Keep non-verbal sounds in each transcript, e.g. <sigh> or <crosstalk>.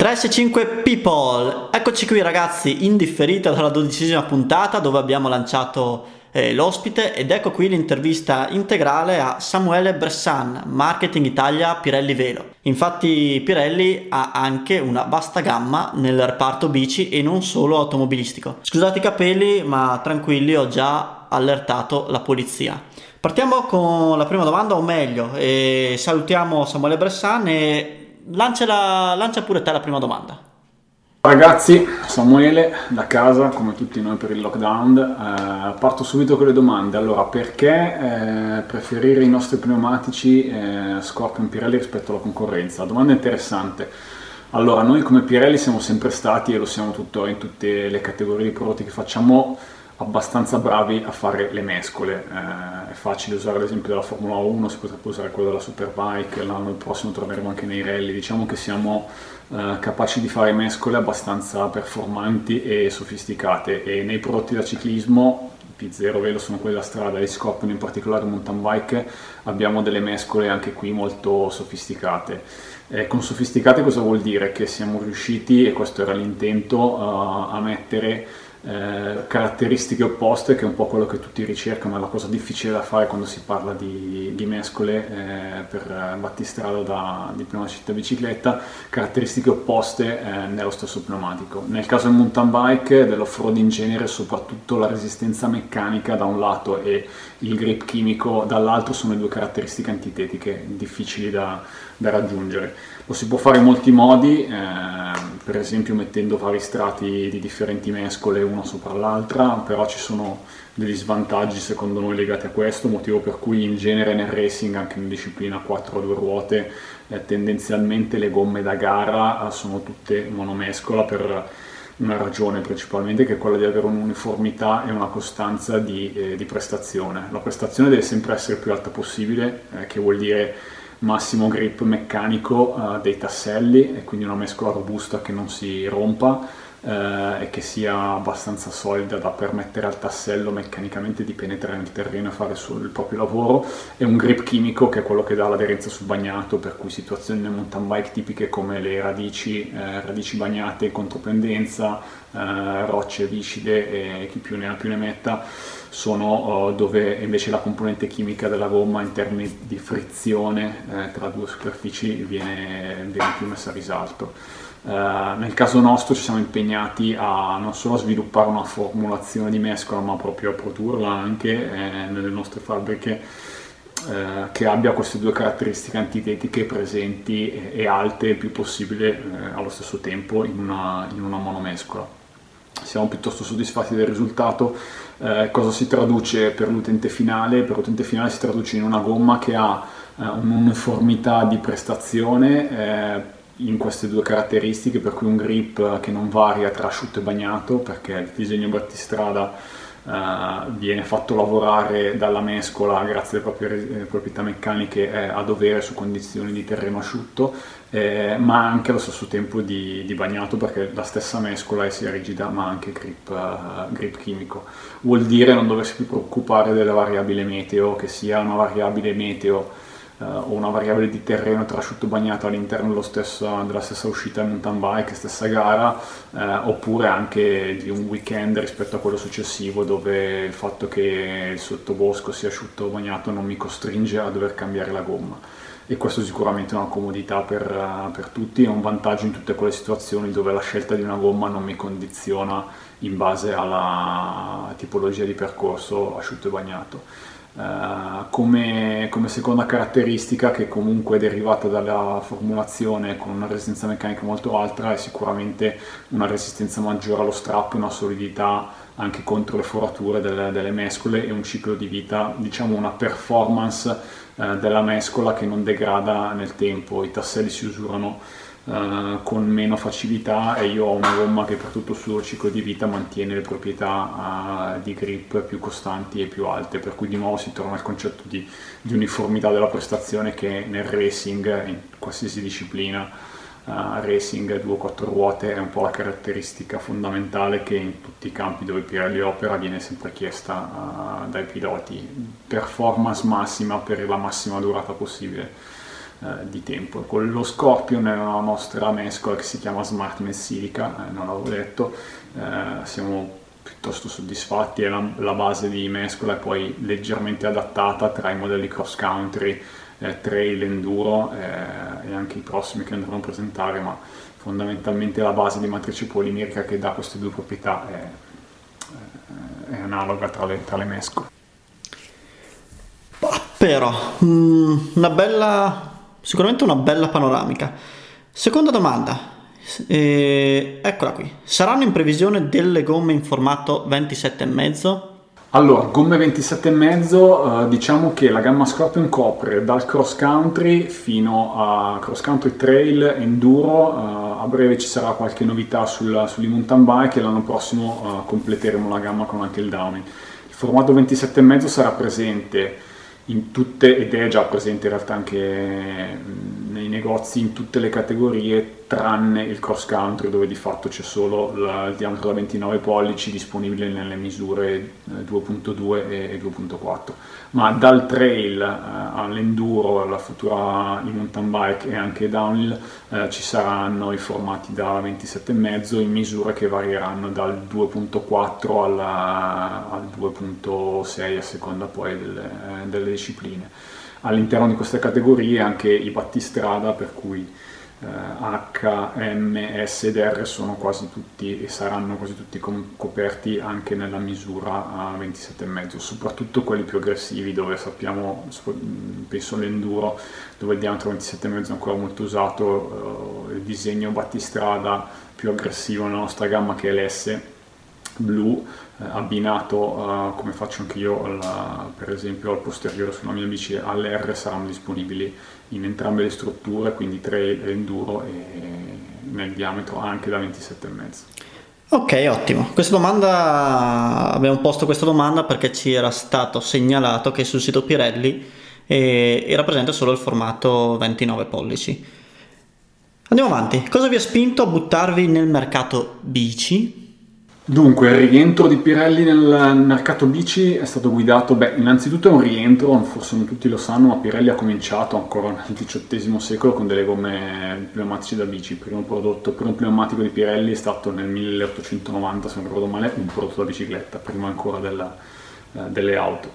365 People, eccoci qui ragazzi in differita dalla dodicesima puntata dove abbiamo lanciato eh, l'ospite ed ecco qui l'intervista integrale a Samuele Bressan, Marketing Italia Pirelli Velo. Infatti Pirelli ha anche una vasta gamma nel reparto bici e non solo automobilistico. Scusate i capelli ma tranquilli ho già allertato la polizia. Partiamo con la prima domanda o meglio eh, salutiamo Samuele Bressan e lancia, lancia pure te la prima domanda. Ragazzi, Samuele da casa, come tutti noi per il lockdown, eh, parto subito con le domande. Allora, perché eh, preferire i nostri pneumatici eh, Scorpion Pirelli rispetto alla concorrenza? Domanda interessante. Allora, noi come Pirelli siamo sempre stati e lo siamo tuttora in tutte le categorie di prodotti che facciamo abbastanza bravi a fare le mescole. Eh, è facile usare l'esempio della Formula 1, si potrebbe usare quello della Superbike, l'anno prossimo torneremo anche nei rally. Diciamo che siamo eh, capaci di fare mescole abbastanza performanti e sofisticate e nei prodotti da ciclismo P0 Velo sono quelli da strada e Scorpion in particolare mountain bike abbiamo delle mescole anche qui molto sofisticate eh, con sofisticate cosa vuol dire? che siamo riusciti e questo era l'intento uh, a mettere eh, caratteristiche opposte, che è un po' quello che tutti ricercano, è la cosa difficile da fare quando si parla di, di mescole eh, per battistrada da, di pneumatici da bicicletta, caratteristiche opposte eh, nello stesso pneumatico. Nel caso del mountain bike, dell'off-road in genere, soprattutto la resistenza meccanica da un lato e il grip chimico dall'altro sono due caratteristiche antitetiche difficili da, da raggiungere. Lo si può fare in molti modi, eh, per esempio mettendo vari strati di differenti mescole una sopra l'altra, però ci sono degli svantaggi secondo noi legati a questo, motivo per cui in genere nel racing, anche in disciplina 4 a 2 ruote, eh, tendenzialmente le gomme da gara eh, sono tutte monomescola per una ragione principalmente che è quella di avere un'uniformità e una costanza di, eh, di prestazione. La prestazione deve sempre essere più alta possibile, eh, che vuol dire massimo grip meccanico uh, dei tasselli e quindi una mescola robusta che non si rompa uh, e che sia abbastanza solida da permettere al tassello meccanicamente di penetrare nel terreno e fare il proprio lavoro e un grip chimico che è quello che dà l'aderenza sul bagnato per cui situazioni nel mountain bike tipiche come le radici, eh, radici bagnate, contropendenza, eh, rocce viscide e chi più ne ha più ne metta sono uh, dove invece la componente chimica della gomma in termini di frizione eh, tra due superfici viene, viene, più messa a risalto. Uh, nel caso nostro ci siamo impegnati a non solo a sviluppare una formulazione di mescola ma proprio a produrla anche eh, nelle nostre fabbriche eh, che abbia queste due caratteristiche antitetiche presenti e, alte il più possibile eh, allo stesso tempo in una, in una monomescola siamo piuttosto soddisfatti del risultato. Eh, cosa si traduce per l'utente finale? Per l'utente finale si traduce in una gomma che ha eh, un'uniformità di prestazione eh, in queste due caratteristiche, per cui un grip che non varia tra asciutto e bagnato, perché il disegno battistrada Uh, viene fatto lavorare dalla mescola grazie alle proprie eh, proprietà meccaniche eh, a dovere su condizioni di terreno asciutto, eh, ma anche allo stesso tempo di, di, bagnato perché la stessa mescola è sia rigida ma anche grip, uh, grip, chimico. Vuol dire non doversi più preoccupare della variabile meteo, che sia una variabile meteo o una variabile di terreno tra asciutto bagnato all'interno stesso, della stessa uscita in mountain bike, stessa gara, uh, oppure anche di un weekend rispetto a quello successivo dove il fatto che il sottobosco sia asciutto o bagnato non mi costringe a dover cambiare la gomma e questo sicuramente è una comodità per, per, tutti, è un vantaggio in tutte quelle situazioni dove la scelta di una gomma non mi condiziona in base alla tipologia di percorso asciutto e bagnato. Uh, come, come, seconda caratteristica che comunque è derivata dalla formulazione con una resistenza meccanica molto alta è sicuramente una resistenza maggiore allo strappo, una solidità anche contro le forature delle, delle mescole e un ciclo di vita, diciamo una performance uh, della mescola che non degrada nel tempo, i tasselli si usurano Uh, con meno facilità e io ho una gomma che per tutto il suo ciclo di vita mantiene le proprietà uh, di grip più costanti e più alte, per cui di nuovo si torna al concetto di, di uniformità della prestazione che nel racing, in qualsiasi disciplina, uh, racing 2 o 4 ruote è un po' la caratteristica fondamentale che in tutti i campi dove Pirelli opera viene sempre chiesta dai piloti, performance massima per la massima durata possibile. Eh, di tempo. Con lo Scorpion è una nostra mescola che si chiama Smart Messilica, eh, non l'avevo detto, eh, siamo piuttosto soddisfatti, è la, la, base di mescola è poi leggermente adattata tra i modelli cross country, eh, trail, enduro eh, e anche i prossimi che andremo a presentare, ma fondamentalmente la base di matrice polimerica che dà queste due proprietà è, è analoga tra le, tra le mescole. Però, mm, una bella sicuramente una bella panoramica. Seconda domanda, eh, eccola qui. Saranno in previsione delle gomme in formato 27,5? Allora, gomme 27,5, eh, diciamo che la gamma Scorpion copre dal cross country fino a cross country trail, enduro, eh, a breve ci sarà qualche novità sul, sugli mountain bike e l'anno prossimo eh, completeremo la gamma con anche il downhill. Il formato 27,5 sarà presente in tutte, ed è già presente in realtà anche nei negozi in tutte le categorie tranne il cross country dove di fatto c'è solo la, il diametro da 29 pollici disponibile nelle misure 2.2 eh, e 2.4 ma dal trail eh, all'enduro, alla futura in mountain bike e anche downhill eh, ci saranno i formati da 27,5 in misure che varieranno dal 2.4 alla, al 2.6 a seconda poi delle, delle discipline. All'interno di queste categorie anche i battistrada per cui H, M, S ed R sono quasi tutti e saranno quasi tutti coperti anche nella misura a 27,5, soprattutto quelli più aggressivi dove sappiamo, penso all'enduro, dove il diametro 27,5 è ancora molto usato, eh, il disegno battistrada più aggressivo nella nostra gamma che è l'S blu eh, abbinato come faccio anche io alla, per esempio al posteriore sulla mia bici all'R saranno disponibili in entrambe le strutture quindi trail e enduro e nel diametro anche da 27,5 Ok, ottimo. Questa domanda abbiamo posto questa domanda perché ci era stato segnalato che sul sito Pirelli eh, era presente solo il formato 29 pollici. Andiamo avanti. Cosa vi ha spinto a buttarvi nel mercato bici Dunque, il rientro di Pirelli nel mercato bici è stato guidato, beh, innanzitutto è un rientro, forse non tutti lo sanno, ma Pirelli ha cominciato ancora nel XVIII secolo con delle gomme pneumatici da bici. Il primo prodotto, il primo pneumatico di Pirelli è stato nel 1890, se non ricordo male, un prodotto da bicicletta, prima ancora della, eh, delle auto.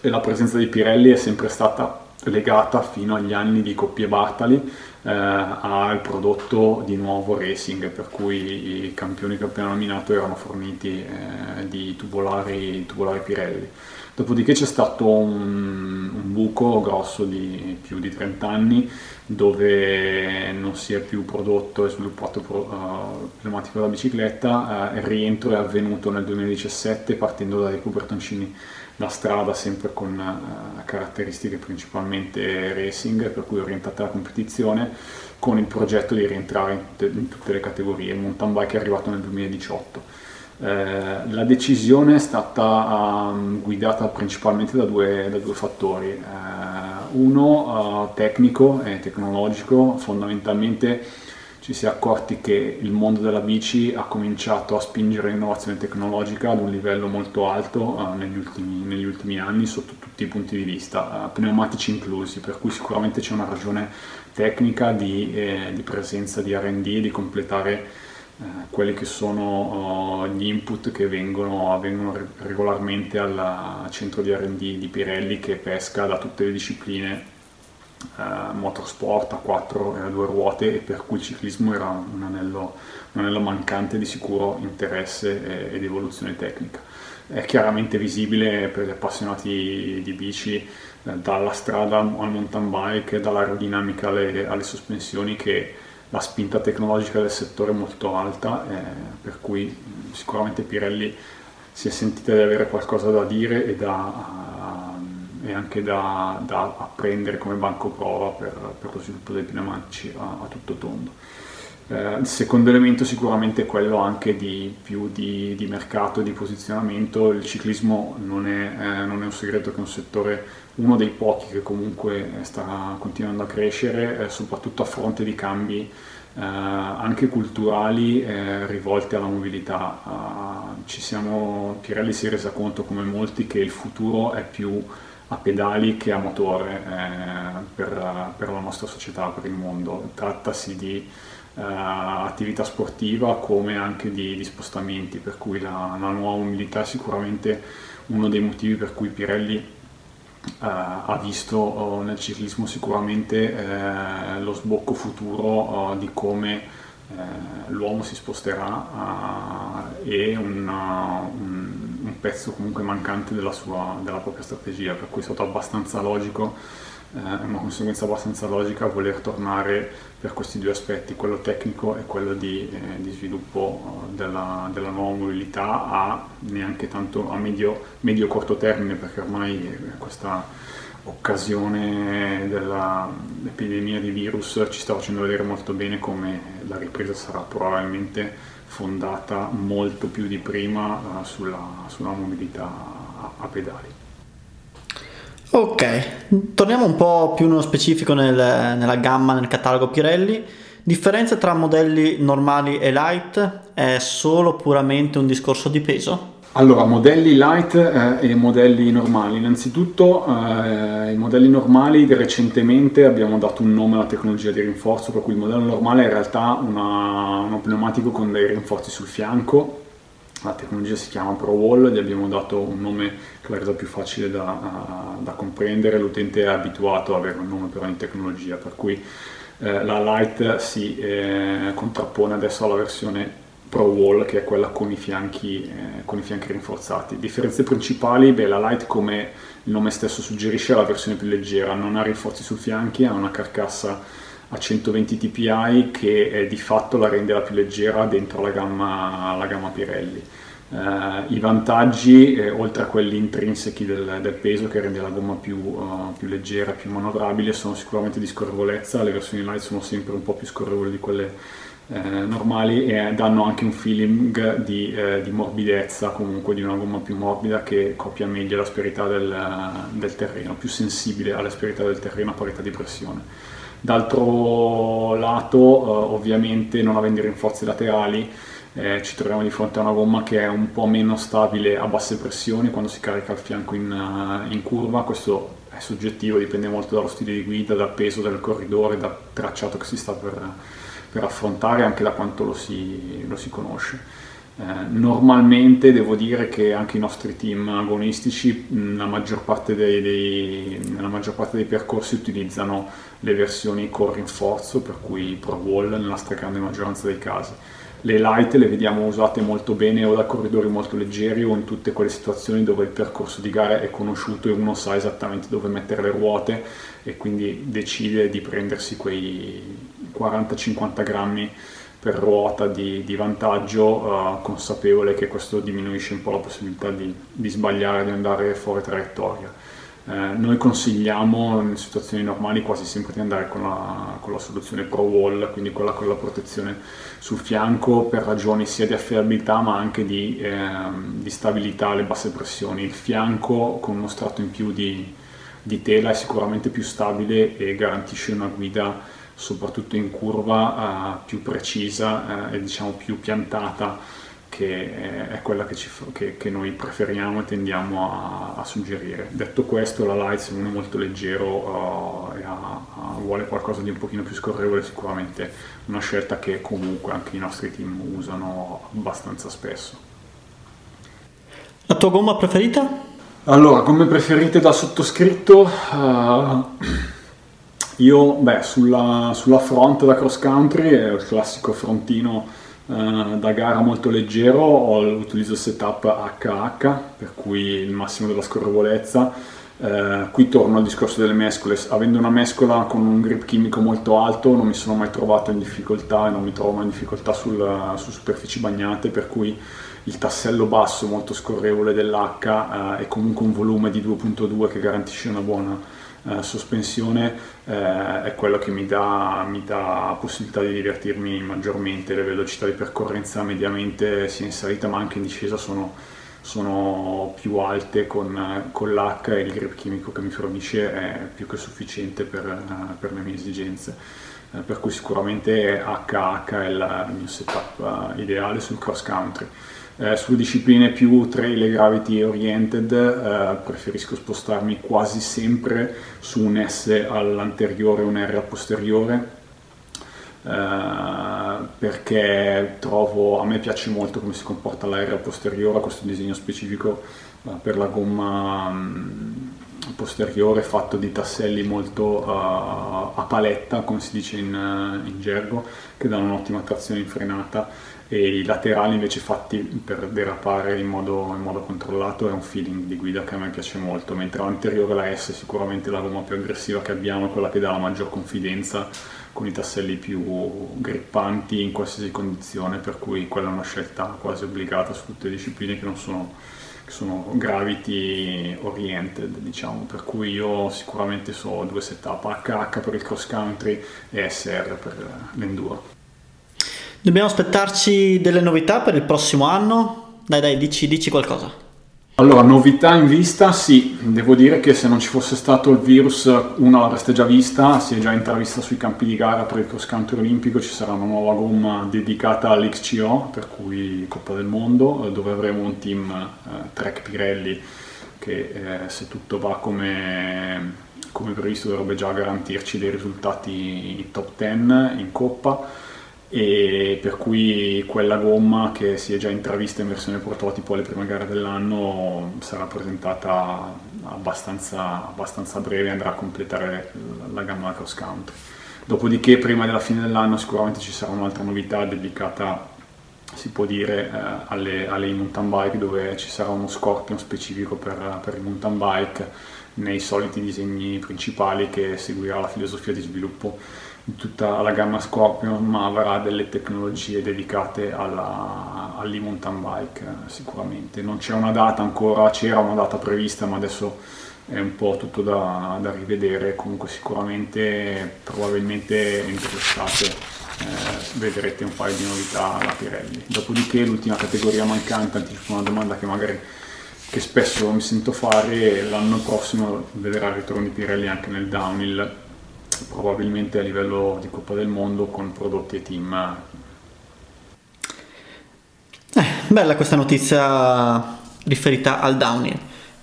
E la presenza di Pirelli è sempre stata legata fino agli anni di Coppie Bartali al prodotto di nuovo racing, per cui i campioni che ho appena nominato erano forniti eh, di tubolari, tubolari, Pirelli. Dopodiché c'è stato un, un, buco grosso di più di 30 anni dove non si è più prodotto e sviluppato uh, pneumatico da bicicletta, uh, il rientro è avvenuto nel 2017 partendo dai cubertoncini la strada sempre con uh, caratteristiche principalmente racing, per cui orientate alla competizione, con il progetto di rientrare in tutte, in tutte le categorie. Il mountain bike è arrivato nel 2018. Eh, la decisione è stata um, guidata principalmente da due, da due fattori. Eh, uno uh, tecnico e tecnologico, fondamentalmente ci si è accorti che il mondo della bici ha cominciato a spingere l'innovazione tecnologica ad un livello molto alto uh, negli, ultimi, negli, ultimi, anni sotto tutti i punti di vista, uh, pneumatici inclusi, per cui sicuramente c'è una ragione tecnica di, eh, di presenza di RD, di completare eh, quelli che sono uh, gli input che vengono, avvengono regolarmente al centro di RD di Pirelli che pesca da tutte le discipline eh, motorsport a quattro e a due ruote e per cui il ciclismo era un anello, un anello mancante di sicuro interesse ed evoluzione tecnica. È chiaramente visibile per gli appassionati di bici eh, dalla strada al mountain bike, dall'aerodinamica alle, alle sospensioni che la spinta tecnologica del settore è molto alta, eh, per cui sicuramente Pirelli si è sentita di avere qualcosa da dire e da e anche da, da apprendere come banco prova per, per, lo sviluppo dei pneumatici a, a tutto tondo. Eh, il secondo elemento sicuramente è quello anche di più di, di mercato di posizionamento. Il ciclismo non è, eh, non è, un segreto che è un settore, uno dei pochi che comunque sta continuando a crescere, eh, soprattutto a fronte di cambi eh, anche culturali eh, rivolti alla mobilità. ci siamo, Pirelli si è resa conto come molti che il futuro è più a pedali che a motore eh, per, per, la nostra società, per il mondo. Trattasi di eh, attività sportiva come anche di, di spostamenti, per cui la, la, nuova mobilità è sicuramente uno dei motivi per cui Pirelli eh, ha visto oh, nel ciclismo sicuramente eh, lo sbocco futuro oh, di come l'uomo si sposterà e un, un, un, pezzo comunque mancante della, sua, della propria strategia, per cui è stato abbastanza logico eh, una conseguenza abbastanza logica voler tornare per questi due aspetti, quello tecnico e quello di, eh, di sviluppo eh, della, della, nuova mobilità a neanche tanto a medio, medio termine, perché ormai questa occasione dell'epidemia di virus ci sta facendo vedere molto bene come la ripresa sarà probabilmente fondata molto più di prima uh, sulla, sulla, mobilità a, a, pedali. Ok, torniamo un po' più nello specifico nel, nella gamma, nel catalogo Pirelli. Differenza tra modelli normali e light è solo puramente un discorso di peso? Allora, modelli light eh, e modelli normali. Innanzitutto, eh, i modelli normali recentemente abbiamo dato un nome alla tecnologia di rinforzo, per cui il modello normale è in realtà una, uno pneumatico con dei rinforzi sul fianco. La tecnologia si chiama ProWall, gli abbiamo dato un nome che la resa più facile da, da, comprendere. L'utente è abituato ad avere un nome per ogni tecnologia, per cui eh, la light si eh, contrappone adesso alla versione Pro Wall che è quella con i fianchi, eh, con i fianchi rinforzati. Differenze principali, beh, la Light come il nome stesso suggerisce è la versione più leggera, non ha rinforzi sui fianchi, ha una carcassa a 120 dpi che eh, di fatto la rende la più leggera dentro la gamma, la gamma Pirelli. Uh, I vantaggi, eh, oltre a quelli intrinsechi del, del, peso che rende la gomma più, uh, più, leggera, più manovrabile, sono sicuramente di scorrevolezza, le versioni light sono sempre un po' più scorrevoli di quelle eh, normali e danno anche un feeling di, eh, di, morbidezza, comunque di una gomma più morbida che copia meglio l'asperità del, del terreno, più sensibile all'asperità del terreno a parità di pressione. D'altro lato, eh, ovviamente, non avendo rinforzi laterali, eh, ci troviamo di fronte a una gomma che è un po' meno stabile a basse pressioni quando si carica il fianco in, uh, in, curva, questo è soggettivo, dipende molto dallo stile di guida, dal peso del corridore, dal tracciato che si sta per, per affrontare anche da quanto lo si, lo si conosce. Eh, normalmente devo dire che anche i nostri team agonistici nella maggior parte dei, dei, nella maggior parte dei percorsi utilizzano le versioni con rinforzo, per cui Pro Wall nella stragrande maggioranza dei casi. Le light le vediamo usate molto bene o da corridori molto leggeri o in tutte quelle situazioni dove il percorso di gara è conosciuto e uno sa esattamente dove mettere le ruote e quindi decide di prendersi quei 40-50 grammi per ruota di, di vantaggio, uh, consapevole che questo diminuisce un po' la possibilità di, di sbagliare, di andare fuori traiettoria. Eh, noi consigliamo in situazioni normali quasi sempre di andare con la, con la, soluzione Pro Wall, quindi quella con la protezione sul fianco per ragioni sia di affidabilità ma anche di, eh, di stabilità alle basse pressioni. Il fianco con uno strato in più di, di tela è sicuramente più stabile e garantisce una guida soprattutto in curva uh, più precisa uh, e diciamo più piantata che è quella che, ci, che, che noi preferiamo e tendiamo a, a, suggerire. Detto questo la Light se uno è molto leggero uh, e ha, vuole qualcosa di un pochino più scorrevole sicuramente una scelta che comunque anche i nostri team usano abbastanza spesso. La tua gomma preferita? Allora, gomme preferite da sottoscritto? Uh, <clears throat> io, beh, sulla, sulla front da cross country è il classico frontino eh, da gara molto leggero, ho, utilizzo il setup HH, per cui il massimo della scorrevolezza. Eh, qui torno al discorso delle mescole, avendo una mescola con un grip chimico molto alto non mi sono mai trovato in difficoltà e non mi trovo mai in difficoltà sul, su superfici bagnate, per cui il tassello basso molto scorrevole dell'H eh, e comunque un volume di 2.2 che garantisce una buona eh, sospensione eh, è quello che mi dà, mi dà possibilità di divertirmi maggiormente, le velocità di percorrenza mediamente sia in salita ma anche in discesa sono, sono più alte con, con l'H e il grip chimico che mi fornisce è più che sufficiente per, uh, per le mie esigenze. Uh, per cui sicuramente HH è il, mio setup uh, ideale sul cross country. Eh, sulle discipline più trail e gravity oriented eh, preferisco spostarmi quasi sempre su un S all'anteriore e un R al posteriore eh, perché trovo, a me piace molto come si comporta la R al posteriore, questo disegno specifico eh, per la gomma mm, posteriore fatto di tasselli molto uh, a paletta, come si dice in, uh, in gergo, che danno un'ottima trazione in frenata e i laterali invece fatti per derapare in modo, in modo, controllato è un feeling di guida che a me piace molto, mentre l'anteriore la S è sicuramente la gomma più aggressiva che abbiamo, quella che dà la maggior confidenza con i tasselli più grippanti in qualsiasi condizione, per cui quella è una scelta quasi obbligata su tutte le discipline che non sono, che sono gravity oriented, diciamo, per cui io sicuramente so due setup, HH per il cross country e SR per l'enduro. Dobbiamo aspettarci delle novità per il prossimo anno? Dai, dai, dici, dici qualcosa. Allora, novità in vista, sì, devo dire che se non ci fosse stato il virus, una l'avreste già vista, si è già intravista sui campi di gara per il cross country olimpico, ci sarà una nuova gomma dedicata all'XCO, per cui Coppa del Mondo, dove avremo un team eh, Trek Pirelli che eh, se tutto va come, come previsto dovrebbe già garantirci dei risultati top 10 in Coppa e per cui quella gomma che si è già intravista in versione prototipo alle prime gare dell'anno sarà presentata abbastanza, abbastanza breve e andrà a completare la gamma cross country. Dopodiché prima della fine dell'anno sicuramente ci sarà un'altra novità dedicata si può dire eh, alle, alle mountain bike dove ci sarà uno scorpion specifico per, per il mountain bike nei soliti disegni principali che seguirà la filosofia di sviluppo tutta la gamma Scorpion, ma avrà delle tecnologie dedicate all'e-mountain bike sicuramente. Non c'è una data ancora, c'era una data prevista, ma adesso è un po' tutto da, da rivedere, comunque sicuramente probabilmente entro l'estate eh, vedrete un paio di novità alla Pirelli. Dopodiché l'ultima categoria mancante, anticipo una domanda che magari che spesso mi sento fare, l'anno prossimo vedrà il ritorno di Pirelli anche nel downhill probabilmente a livello di Coppa del Mondo con prodotti e team. Eh, bella questa notizia riferita al downhill.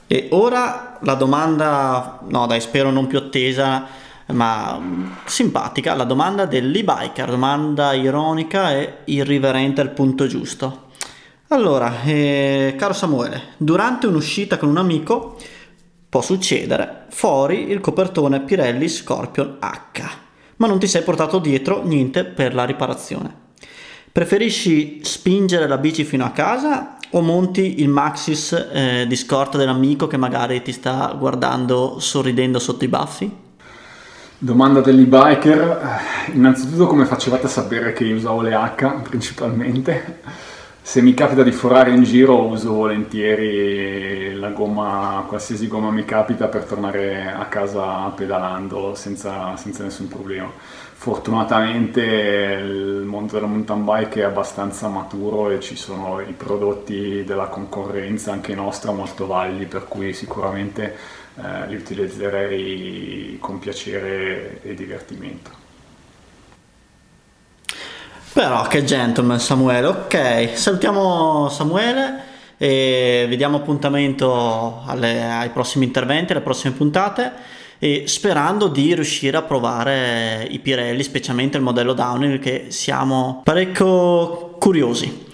E ora la domanda, no dai, spero non più attesa, ma simpatica, la domanda dell'e-biker, domanda ironica e irriverente al punto giusto. Allora, eh, caro Samuele, durante un'uscita con un amico Può succedere. Fuori il copertone Pirelli Scorpion H, ma non ti sei portato dietro niente per la riparazione. Preferisci spingere la bici fino a casa o monti il Maxis eh, di scorta dell'amico che magari ti sta guardando sorridendo sotto i baffi? Domanda dell'e-biker, innanzitutto come facevate a sapere che io usavo le H principalmente? Se mi capita di forare in giro uso volentieri la gomma, qualsiasi gomma mi capita per tornare a casa pedalando senza, senza nessun problema. Fortunatamente il mondo della mountain bike è abbastanza maturo e ci sono i prodotti della concorrenza, anche nostra, molto validi, per cui sicuramente eh, li utilizzerei con piacere e divertimento. Però che gentleman Samuele, ok, salutiamo Samuele e vediamo appuntamento alle, ai prossimi interventi, alle prossime puntate e sperando di riuscire a provare i Pirelli, specialmente il modello Downhill che siamo parecchio curiosi.